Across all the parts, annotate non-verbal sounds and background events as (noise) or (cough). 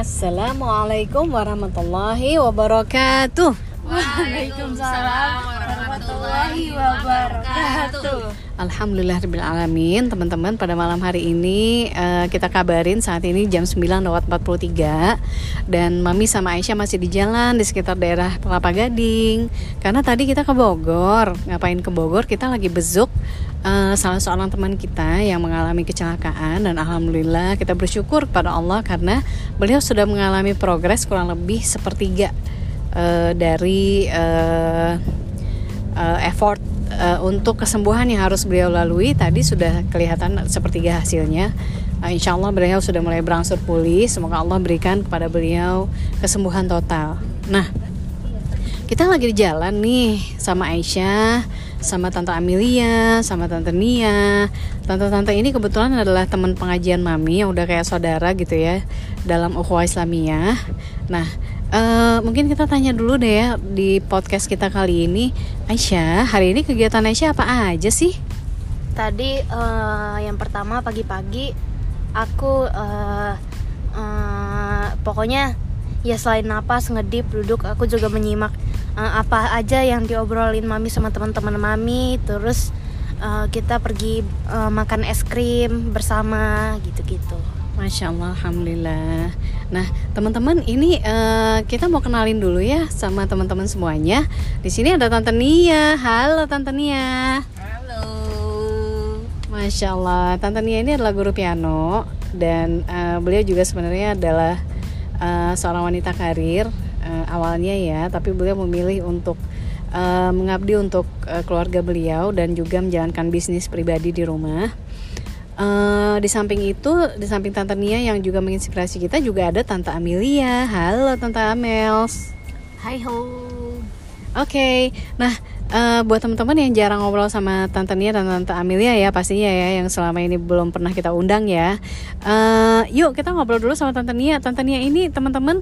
Assalamualaikum warahmatullahi wabarakatuh. Waalaikumsalam warahmatullahi wabarakatuh. Alhamdulillahirrahmanirrahim Teman-teman pada malam hari ini uh, Kita kabarin saat ini jam 9.43 Dan Mami sama Aisyah masih di jalan Di sekitar daerah Kelapa Gading Karena tadi kita ke Bogor Ngapain ke Bogor Kita lagi bezuk uh, Salah seorang teman kita yang mengalami kecelakaan Dan Alhamdulillah kita bersyukur kepada Allah Karena beliau sudah mengalami progres kurang lebih sepertiga uh, dari uh, uh, effort uh, untuk kesembuhan yang harus beliau lalui tadi sudah kelihatan sepertiga hasilnya. Uh, insya Allah beliau sudah mulai berangsur pulih. Semoga Allah berikan kepada beliau kesembuhan total. Nah, kita lagi di jalan nih sama Aisyah, sama Tante Amelia, sama Tante Nia. Tante-tante ini kebetulan adalah teman pengajian Mami yang udah kayak saudara gitu ya dalam ukhuwah Islamiyah. Nah, Uh, mungkin kita tanya dulu deh ya di podcast kita kali ini Aisyah hari ini kegiatan Aisyah apa aja sih tadi uh, yang pertama pagi-pagi aku uh, uh, pokoknya ya selain napas ngedip duduk aku juga menyimak uh, apa aja yang diobrolin mami sama teman-teman mami terus uh, kita pergi uh, makan es krim bersama gitu-gitu Masya Allah, Alhamdulillah. Nah, teman-teman, ini uh, kita mau kenalin dulu ya sama teman-teman semuanya. Di sini ada Tante Nia. Halo, Tante Nia. Halo. Masya Allah, Tante Nia ini adalah guru piano dan uh, beliau juga sebenarnya adalah uh, seorang wanita karir awalnya ya, tapi beliau memilih untuk uh, mengabdi untuk uh, keluarga beliau dan juga menjalankan bisnis pribadi di rumah. Uh, di samping itu, di samping Tante Nia yang juga menginspirasi kita juga ada Tante Amelia. Halo Tante Amels. Hai ho. Oke, okay. nah uh, buat teman-teman yang jarang ngobrol sama Tante Nia dan Tante Amelia ya pastinya ya yang selama ini belum pernah kita undang ya. Uh, yuk kita ngobrol dulu sama Tante Nia. Tante Nia ini teman-teman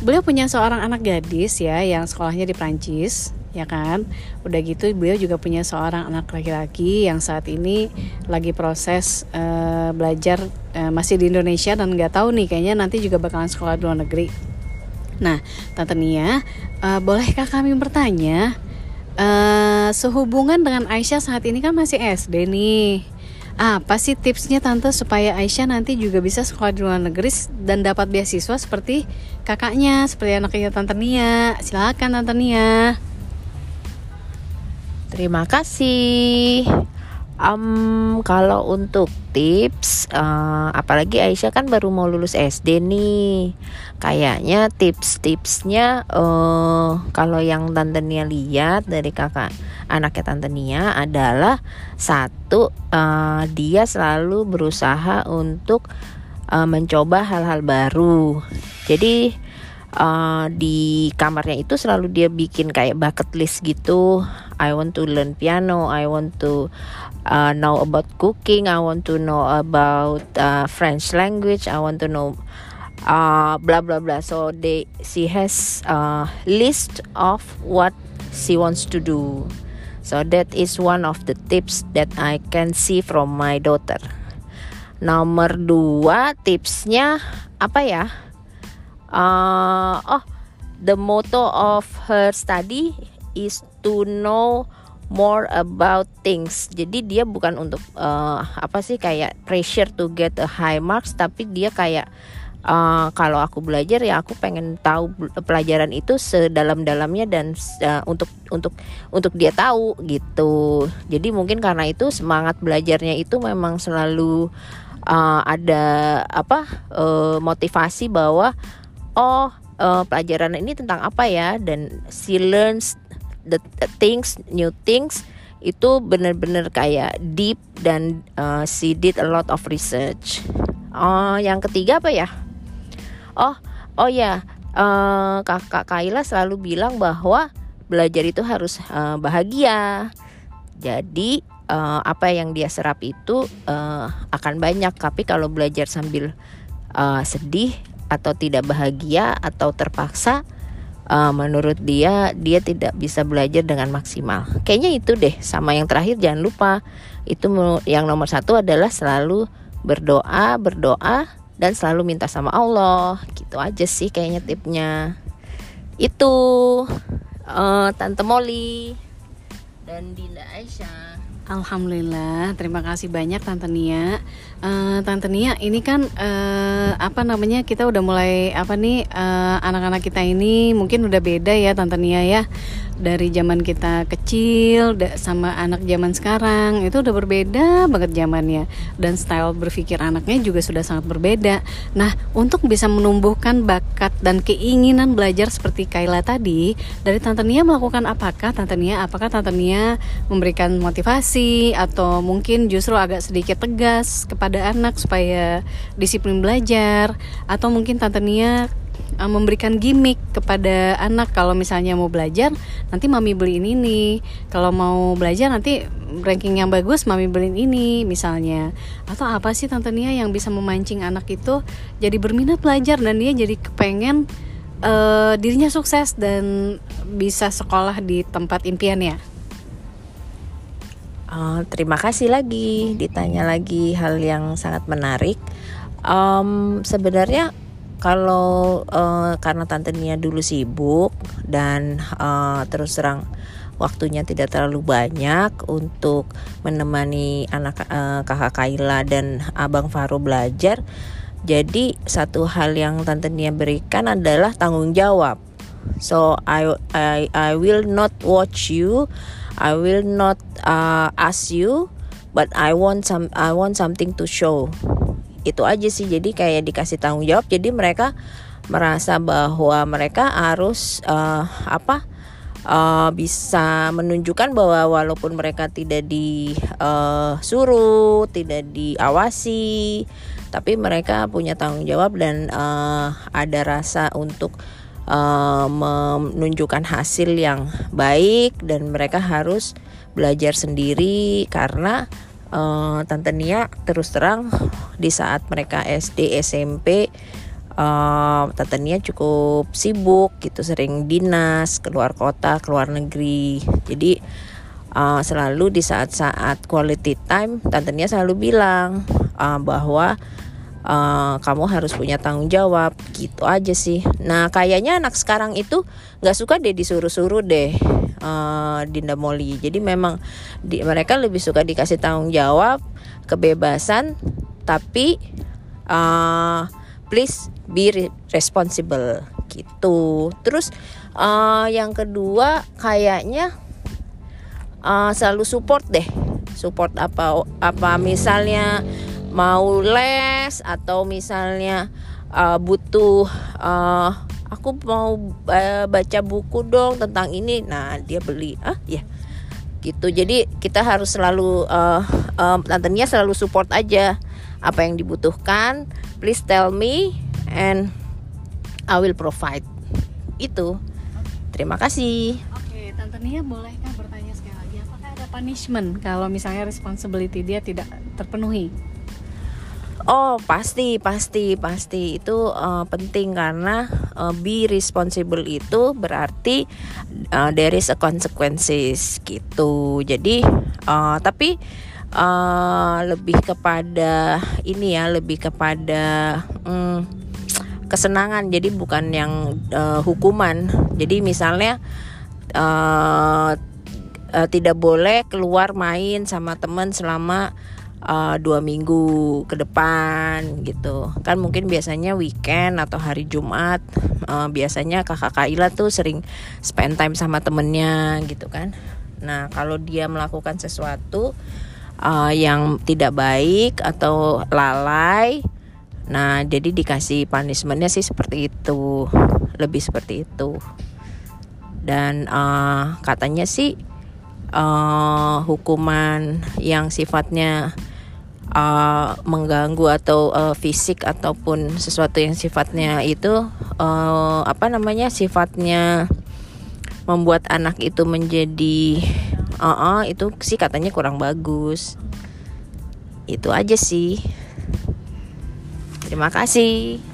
beliau punya seorang anak gadis ya yang sekolahnya di Prancis ya kan? Udah gitu beliau juga punya seorang anak laki-laki yang saat ini lagi proses uh, belajar uh, masih di Indonesia dan nggak tahu nih kayaknya nanti juga bakalan sekolah di luar negeri. Nah tante Nia uh, bolehkah kami bertanya uh, sehubungan dengan Aisyah saat ini kan masih SD nih apa sih tipsnya tante supaya Aisyah nanti juga bisa sekolah di luar negeri dan dapat beasiswa seperti kakaknya seperti anaknya tante Nia silakan tante Nia Terima kasih. Um, kalau untuk tips, uh, apalagi Aisyah kan baru mau lulus SD nih, kayaknya tips-tipsnya uh, kalau yang Tante Nia lihat dari kakak anaknya Tante Nia adalah satu uh, dia selalu berusaha untuk uh, mencoba hal-hal baru. Jadi uh, di kamarnya itu selalu dia bikin kayak bucket list gitu I want to learn piano I want to uh, know about cooking I want to know about uh, French language I want to know uh, blah blah blah. So they she has a list of what she wants to do. So that is one of the tips that I can see from my daughter. Nomor dua tipsnya apa ya? Uh, oh the motto of her study is to know more about things. Jadi dia bukan untuk uh, apa sih kayak pressure to get a high marks, tapi dia kayak uh, kalau aku belajar ya aku pengen tahu pelajaran itu sedalam-dalamnya dan uh, untuk untuk untuk dia tahu gitu. Jadi mungkin karena itu semangat belajarnya itu memang selalu uh, ada apa uh, motivasi bahwa oh uh, pelajaran ini tentang apa ya dan she learns the, things new things itu benar-benar kayak deep dan uh, she did a lot of research. Oh, yang ketiga apa ya? Oh, oh ya, uh, kakak Kaila selalu bilang bahwa belajar itu harus uh, bahagia. Jadi uh, apa yang dia serap itu uh, akan banyak. Tapi kalau belajar sambil uh, sedih atau tidak bahagia atau terpaksa uh, menurut dia dia tidak bisa belajar dengan maksimal. Kayaknya itu deh sama yang terakhir jangan lupa. Itu yang nomor satu adalah selalu berdoa berdoa dan selalu minta sama Allah. Gitu aja sih kayaknya tipnya. Itu uh, tante Molly dan Dinda Aisyah. Alhamdulillah, terima kasih banyak Tante Nia. Uh, Tante Nia, ini kan uh, apa namanya kita udah mulai apa nih anak-anak uh, kita ini mungkin udah beda ya Tante Nia ya dari zaman kita kecil sama anak zaman sekarang itu udah berbeda banget zamannya dan style berpikir anaknya juga sudah sangat berbeda. Nah, untuk bisa menumbuhkan bakat dan keinginan belajar seperti Kaila tadi, dari Tante Nia melakukan apakah Tante Nia? Apakah Tante Nia memberikan motivasi atau mungkin justru agak sedikit tegas kepada anak supaya disiplin belajar atau mungkin Tante Nia uh, memberikan gimmick kepada anak. Kalau misalnya mau belajar nanti mami beliin ini. Kalau mau belajar nanti ranking yang bagus mami beliin ini misalnya. Atau apa sih tante Nia yang bisa memancing anak itu jadi berminat belajar dan dia jadi kepengen uh, dirinya sukses dan bisa sekolah di tempat impiannya Uh, terima kasih lagi ditanya lagi hal yang sangat menarik. Um, sebenarnya kalau uh, karena tante Nia dulu sibuk dan uh, terus terang waktunya tidak terlalu banyak untuk menemani anak uh, kakak Kaila dan abang Faro belajar. Jadi satu hal yang tante Nia berikan adalah tanggung jawab. So I I I will not watch you. I will not uh, ask you, but I want some I want something to show. Itu aja sih. Jadi kayak dikasih tanggung jawab. Jadi mereka merasa bahwa mereka harus uh, apa uh, bisa menunjukkan bahwa walaupun mereka tidak disuruh, uh, tidak diawasi, tapi mereka punya tanggung jawab dan uh, ada rasa untuk uh, menunjukkan hasil yang baik dan mereka harus belajar sendiri karena uh, Tante Nia terus terang di saat mereka SD SMP uh, Tante Nia cukup sibuk gitu sering dinas keluar kota keluar negeri. Jadi uh, selalu di saat-saat quality time Tante Nia selalu bilang uh, bahwa uh, kamu harus punya tanggung jawab gitu aja sih. Nah kayaknya anak sekarang itu nggak suka deh disuruh-suruh deh uh, Dinda Molly jadi memang di, mereka lebih suka dikasih tanggung jawab kebebasan tapi uh, please be responsible gitu. Terus uh, yang kedua kayaknya uh, selalu support deh. Support apa apa misalnya mau les atau misalnya uh, butuh uh, aku mau uh, baca buku dong tentang ini nah dia beli. Ah ya gitu. Jadi kita harus selalu uh, uh, tante Nia selalu support aja apa yang dibutuhkan. Please tell me and I will provide. Itu. Terima kasih. Oke tante Nia bolehkah bertanya sekali lagi? Apakah ada punishment kalau misalnya responsibility dia tidak terpenuhi Oh pasti pasti pasti itu uh, penting karena uh, be responsible itu berarti uh, there is a consequences gitu. Jadi uh, tapi uh, lebih kepada ini ya lebih kepada um, kesenangan. Jadi bukan yang uh, hukuman. Jadi misalnya uh, tidak boleh keluar main sama teman selama uh, dua minggu ke depan gitu. Kan mungkin biasanya weekend atau hari Jumat uh, biasanya kakak Kaila tuh sering spend time sama temennya gitu kan. Nah kalau dia melakukan sesuatu uh, yang tidak baik atau lalai nah jadi dikasih punishmentnya sih seperti itu. Lebih seperti itu. Dan uh, katanya sih uh, hukuman yang sifatnya uh, mengganggu atau uh, fisik ataupun sesuatu yang sifatnya itu uh, apa namanya sifatnya membuat anak itu menjadi uh, uh, itu sih katanya kurang bagus. Itu aja sih. Terima kasih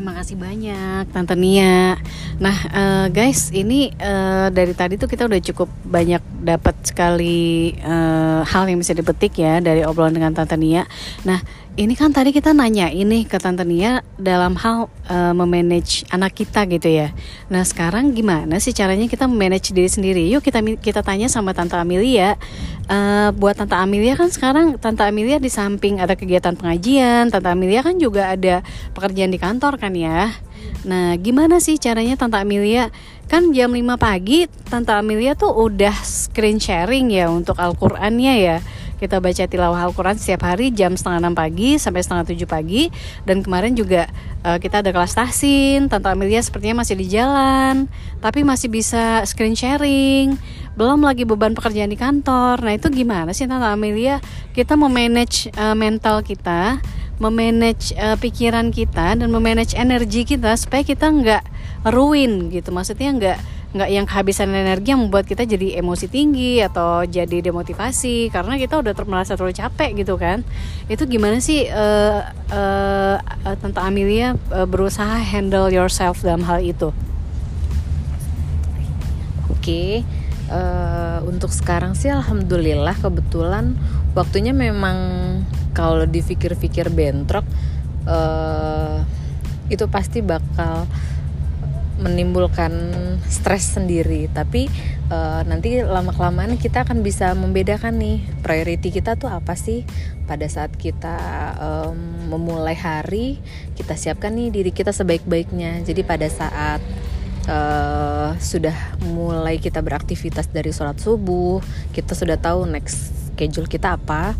Terima kasih banyak Tante Nia. Nah, uh, guys, ini uh, dari tadi tuh kita udah cukup banyak dapat sekali uh, hal yang bisa dipetik ya dari obrolan dengan Tante Nia. Nah, ini kan tadi kita nanya ini ke Tante Nia dalam hal uh, memanage anak kita gitu ya. Nah, sekarang gimana sih caranya kita memanage diri sendiri? Yuk kita kita tanya sama Tante Amelia. Uh, buat Tante Amelia kan sekarang Tante Amelia di samping ada kegiatan pengajian, Tante Amelia kan juga ada pekerjaan di kantor kan ya. Nah, gimana sih caranya Tante Amelia? Kan jam 5 pagi Tante Amelia tuh udah screen sharing ya untuk Al-Qur'annya ya. Kita baca tilawah Al-Quran setiap hari jam setengah enam pagi sampai setengah tujuh pagi. Dan kemarin juga uh, kita ada kelas tahsin Tante Amelia sepertinya masih di jalan Tapi masih bisa screen sharing. Belum lagi beban pekerjaan di kantor. Nah itu gimana sih Tante Amelia? Kita memanage uh, mental kita memanage uh, pikiran kita dan memanage energi kita supaya kita nggak ruin gitu. Maksudnya nggak nggak yang kehabisan energi yang membuat kita jadi emosi tinggi atau jadi demotivasi karena kita udah ter merasa terlalu capek gitu kan itu gimana sih uh, uh, uh, tante Amelia uh, berusaha handle yourself dalam hal itu oke okay. uh, untuk sekarang sih alhamdulillah kebetulan waktunya memang kalau dipikir-pikir bentrok uh, itu pasti bakal menimbulkan stres sendiri. Tapi uh, nanti lama kelamaan kita akan bisa membedakan nih priority kita tuh apa sih? Pada saat kita um, memulai hari kita siapkan nih diri kita sebaik-baiknya. Jadi pada saat uh, sudah mulai kita beraktivitas dari sholat subuh kita sudah tahu next schedule kita apa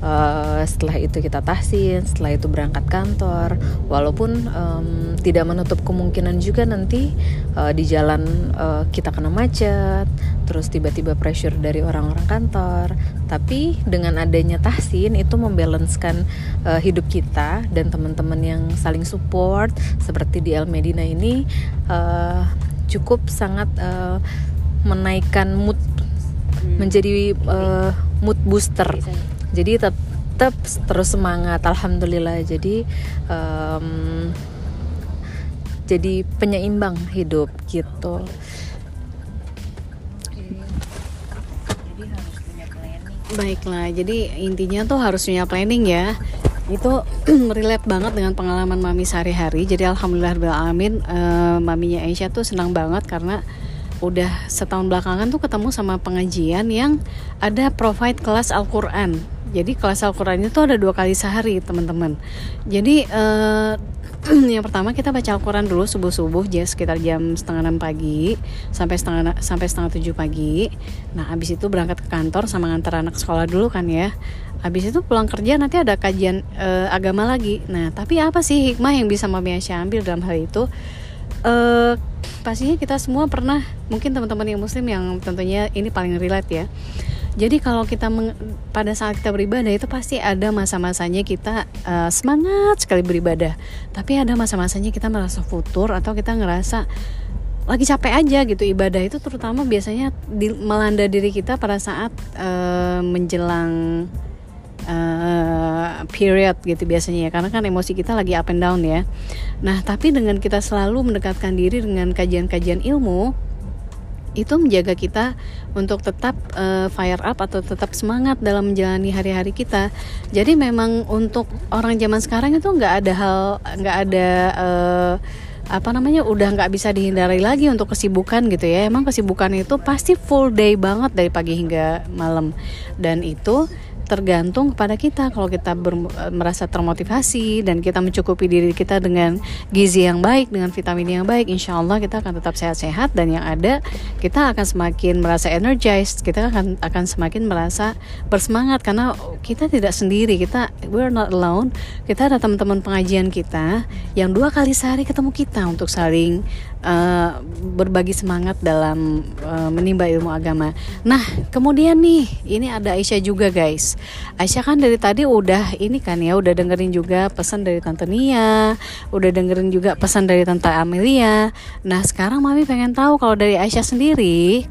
uh, setelah itu kita tahsin setelah itu berangkat kantor. Walaupun um, tidak menutup kemungkinan juga nanti uh, di jalan uh, kita kena macet terus tiba-tiba pressure dari orang-orang kantor. Tapi dengan adanya tahsin itu membalancekan uh, hidup kita dan teman-teman yang saling support seperti di El Medina ini uh, cukup sangat uh, menaikkan mood menjadi uh, mood booster jadi tetap terus semangat alhamdulillah. Jadi um, jadi penyeimbang hidup gitu. Baiklah, jadi intinya tuh harus punya planning ya. Itu (clears throat) relate banget dengan pengalaman mami sehari-hari. Jadi alhamdulillah alamin uh, maminya Aisyah tuh senang banget karena udah setahun belakangan tuh ketemu sama pengajian yang ada provide kelas Al-Qur'an jadi kelas Al-Quran itu ada dua kali sehari teman-teman. Jadi uh, (clears throat) yang pertama kita baca Al-Quran dulu subuh-subuh ya sekitar jam setengah enam pagi sampai setengah sampai setengah tujuh pagi. Nah habis itu berangkat ke kantor sama ngantar anak sekolah dulu kan ya. Habis itu pulang kerja nanti ada kajian uh, agama lagi. Nah tapi apa sih hikmah yang bisa Mami Aisyah ambil dalam hal itu? Uh, pastinya kita semua pernah mungkin teman-teman yang muslim yang tentunya ini paling relate ya jadi kalau kita meng, pada saat kita beribadah itu pasti ada masa-masanya kita uh, semangat sekali beribadah, tapi ada masa-masanya kita merasa futur atau kita ngerasa lagi capek aja gitu ibadah itu terutama biasanya di, melanda diri kita pada saat uh, menjelang uh, period gitu biasanya ya karena kan emosi kita lagi up and down ya. Nah tapi dengan kita selalu mendekatkan diri dengan kajian-kajian ilmu itu menjaga kita untuk tetap uh, fire up atau tetap semangat dalam menjalani hari-hari kita. Jadi memang untuk orang zaman sekarang itu nggak ada hal nggak ada uh, apa namanya udah nggak bisa dihindari lagi untuk kesibukan gitu ya. Emang kesibukan itu pasti full day banget dari pagi hingga malam dan itu tergantung kepada kita. Kalau kita ber, merasa termotivasi dan kita mencukupi diri kita dengan gizi yang baik dengan vitamin yang baik insya Allah kita akan tetap sehat-sehat dan yang ada kita akan semakin merasa energized. Kita akan akan semakin merasa bersemangat karena kita tidak sendiri. Kita we're not alone. Kita ada teman-teman pengajian kita yang dua kali sehari ketemu kita untuk saling uh, berbagi semangat dalam uh, menimba ilmu agama. Nah, kemudian nih, ini ada Aisyah juga guys. Aisyah kan dari tadi udah ini kan ya, udah dengerin juga pesan dari Tante Nia, udah dengerin juga pesan dari Tante Amelia. Nah, sekarang Mami pengen tahu kalau dari Aisyah sendiri,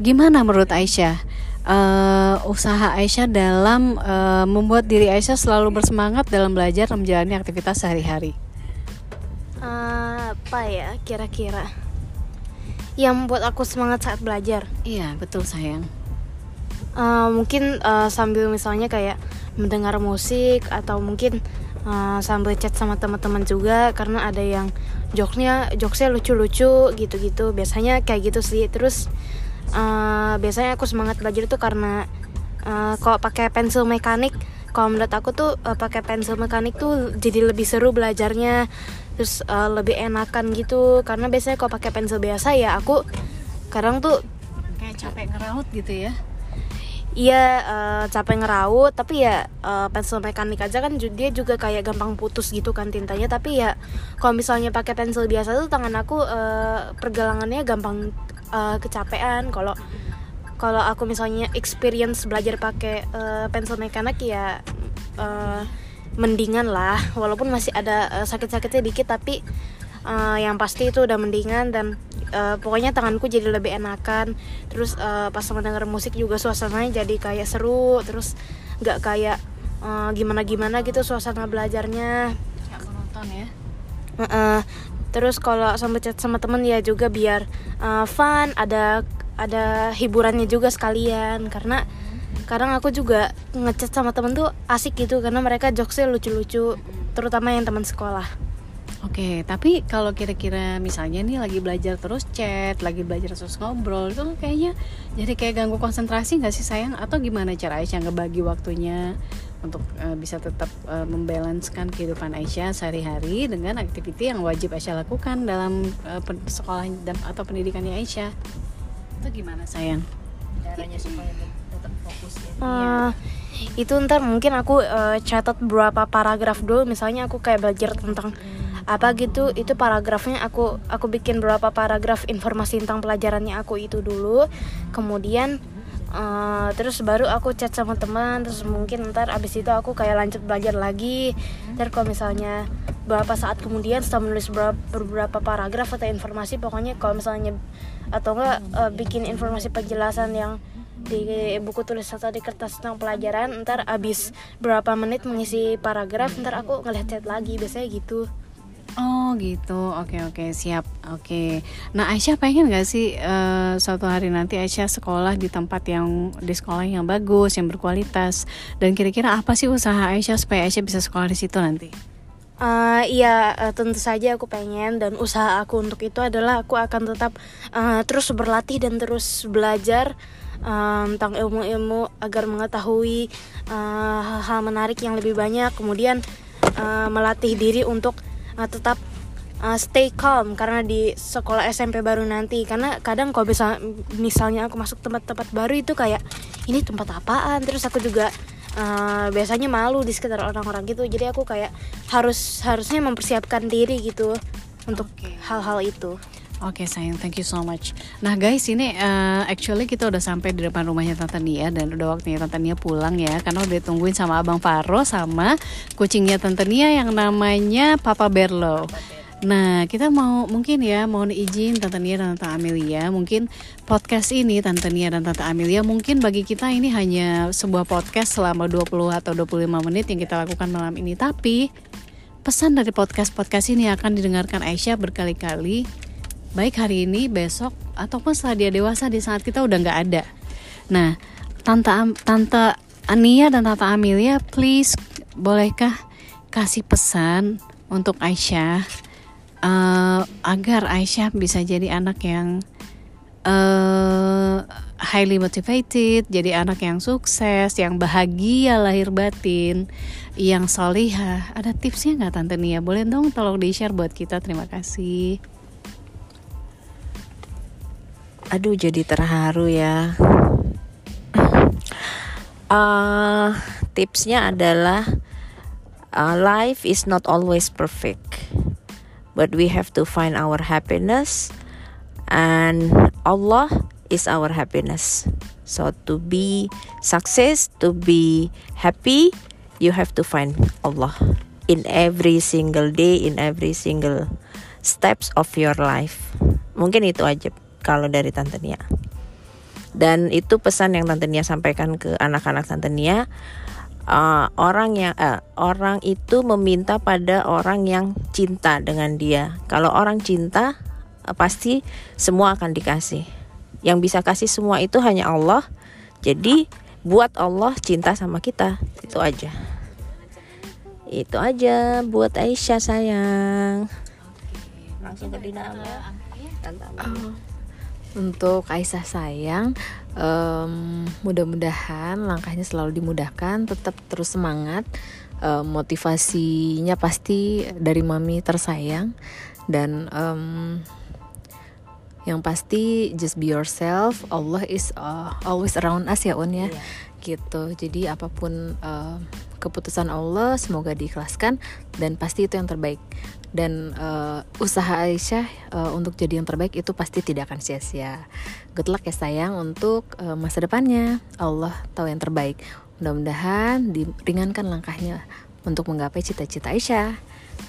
gimana menurut Aisyah? Uh, usaha Aisyah dalam uh, membuat diri Aisyah selalu bersemangat dalam belajar menjalani aktivitas sehari-hari uh, apa ya kira-kira? Yang membuat aku semangat saat belajar. Iya, betul sayang. Eh, mungkin eh, sambil misalnya kayak mendengar musik atau mungkin eh, sambil chat sama teman-teman juga karena ada yang jokesnya jokesnya lucu-lucu gitu-gitu. Biasanya kayak gitu sih. Terus eh, biasanya aku semangat belajar tuh karena eh, kalau pakai pensil mekanik kalau menurut aku tuh pakai pensil mekanik tuh jadi lebih seru belajarnya terus eh, lebih enakan gitu. Karena biasanya kalau pakai pensil biasa ya aku kadang tuh Kayak capek ngeraut gitu ya. Iya eh, capek ngeraut tapi ya eh, pensil mekanik aja kan dia juga kayak gampang putus gitu kan tintanya. Tapi ya kalau misalnya pakai pensil biasa tuh tangan aku eh, pergelangannya gampang eh, kecapean. Kalau kalau aku misalnya experience belajar pakai eh, pensil mekanik ya eh, mendingan lah. Walaupun masih ada eh, sakit-sakitnya dikit tapi eh, yang pasti itu udah mendingan dan eh, pokoknya tanganku jadi lebih enakan. Terus eh, pas mendengar musik juga suasananya jadi kayak seru. Terus nggak kayak eh, gimana-gimana gitu suasana belajarnya. Kayak menonton ya. Heeh. terus kalau sama chat sama temen ya juga biar eh, fun ada ada hiburannya juga sekalian. Karena kadang aku juga ngechat sama temen tuh asik gitu karena mereka jokesnya lucu-lucu terutama yang teman sekolah Oke, tapi kalau kira-kira misalnya nih lagi belajar terus chat, lagi belajar terus ngobrol, itu kayaknya jadi kayak ganggu konsentrasi nggak sih sayang? Atau gimana cara Aisyah ngebagi waktunya untuk eh, bisa tetap uh, membalanskan kehidupan Aisyah sehari-hari dengan aktiviti yang wajib Aisyah lakukan dalam eh, pen- sekolah dan atau pendidikannya Aisyah? Itu gimana sayang? caranya supaya tetap fokus ya. Eh, itu ntar mungkin aku eh, catat beberapa paragraf dulu. Misalnya aku kayak belajar tentang apa gitu itu paragrafnya aku aku bikin beberapa paragraf informasi tentang pelajarannya aku itu dulu. Kemudian eh, terus baru aku chat sama teman terus mungkin ntar abis itu aku kayak lanjut belajar lagi. Ntar kalau misalnya beberapa saat kemudian setelah menulis beberapa, beberapa paragraf atau informasi pokoknya kalau misalnya atau enggak eh, bikin informasi penjelasan yang di buku tulis atau di kertas tentang pelajaran ntar abis berapa menit mengisi paragraf ntar aku ngeliat chat lagi biasanya gitu. Oh gitu, oke oke. Siap, oke. Nah Aisyah pengen gak sih eh, suatu hari nanti Aisyah sekolah di tempat yang di sekolah yang bagus, yang berkualitas, dan kira-kira apa sih usaha Aisyah supaya Aisyah bisa sekolah di situ nanti? Eh, iya eh, tentu saja aku pengen. Dan usaha aku untuk itu adalah aku akan tetap eh, terus berlatih dan terus belajar eh, tentang ilmu-ilmu agar mengetahui eh, hal-hal menarik yang lebih banyak. Kemudian eh, melatih diri untuk eh, tetap eh, stay calm karena di sekolah SMP baru nanti. Karena kadang kalau bisa misalnya aku masuk tempat-tempat baru itu kayak ini tempat apaan? Terus aku juga eh, biasanya malu di sekitar orang-orang gitu. Jadi aku kayak harus harusnya mempersiapkan diri gitu untuk Oke. hal-hal itu Oke sayang, thank you so much. Nah guys, ini eh, actually kita udah sampai di depan rumahnya Tante Nia dan udah waktunya Tante Nia pulang ya, karena udah ditungguin sama Abang Faro sama kucingnya Tante Nia yang namanya Papa Berlo. Nah, kita mau mungkin ya mohon izin Tante Nia dan Tante Amelia, mungkin podcast ini Tante Nia dan Tante Amelia mungkin bagi kita ini hanya sebuah podcast selama 20 atau 25 menit yang kita lakukan malam ini, tapi pesan dari podcast-podcast ini akan didengarkan Aisyah berkali-kali baik hari ini, besok, ataupun setelah dia dewasa di saat kita udah nggak ada. Nah, tante tante Ania dan tante Amelia, please bolehkah kasih pesan untuk Aisyah eh, agar Aisyah bisa jadi anak yang eh highly motivated, jadi anak yang sukses, yang bahagia lahir batin, yang solihah. Ada tipsnya nggak Tante Nia? Boleh dong tolong di share buat kita. Terima kasih. Aduh jadi terharu ya. Eh, tipsnya adalah uh, life is not always perfect, but we have to find our happiness, and Allah is our happiness. So to be success, to be happy, you have to find Allah in every single day, in every single steps of your life. Mungkin itu aja kalau dari Tante Nia. Dan itu pesan yang Tante Nia sampaikan ke anak-anak Tante Nia. Uh, orang yang eh, orang itu meminta pada orang yang cinta dengan dia. Kalau orang cinta, eh, pasti semua akan dikasih. Yang bisa kasih semua itu hanya Allah. Jadi buat Allah cinta sama kita. Itu aja. Itu aja buat Aisyah sayang. Langsung ke Dina Amel. Tante Amel. Untuk Aisyah sayang, em, mudah-mudahan langkahnya selalu dimudahkan, tetap terus semangat. Em, motivasinya pasti dari mami tersayang dan em, yang pasti just be yourself. Allah is uh, always around us ya Un ya. Iya. Gitu. Jadi apa pun em, keputusan Allah semoga diikhlaskan dan pasti itu yang terbaik. Dan eh, usaha Aisyah eh, untuk jadi yang terbaik itu pasti tidak akan sia-sia. Good luck ya sayang untuk eh, masa depannya. Allah tahu yang terbaik. Mudah-mudahan diringankan langkahnya untuk menggapai cita-cita Aisyah.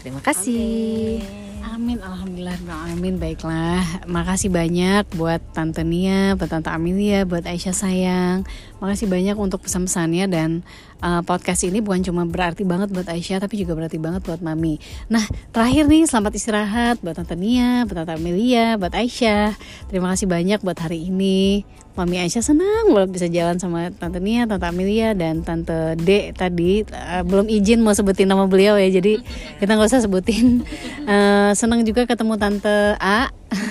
Terima kasih. Amin, alhamdulillah, amin. Baiklah, makasih banyak buat Tante Nia, buat Tante Amelia, buat Aisyah sayang. Makasih banyak untuk pesan-pesannya dan uh, podcast ini bukan cuma berarti banget buat Aisyah, tapi juga berarti banget buat Mami. Nah, terakhir nih, selamat istirahat buat Tante Nia, buat Tante Amelia, buat Aisyah. Terima kasih banyak buat hari ini. Mami Aisyah senang banget bisa jalan sama Tante Nia, Tante Amelia, dan Tante D tadi Uh, belum izin mau sebutin nama beliau ya, jadi kita nggak usah sebutin. Uh, senang juga ketemu Tante A, (laughs)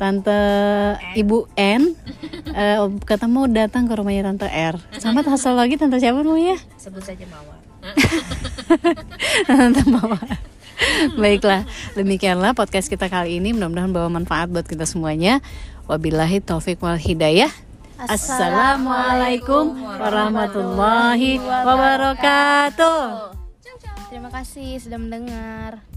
Tante Ibu N, Uh, ketemu datang ke rumahnya Tante R. Sama satu lagi Tante siapa namanya? Sebut saja Mawar. (laughs) Tante Mawar. Baiklah, demikianlah podcast kita kali ini. Mudah-mudahan bawa manfaat buat kita semuanya. Wabillahi taufik wal hidayah. Assalamualaikum warahmatullahi wabarakatuh. Terima kasih sudah mendengar.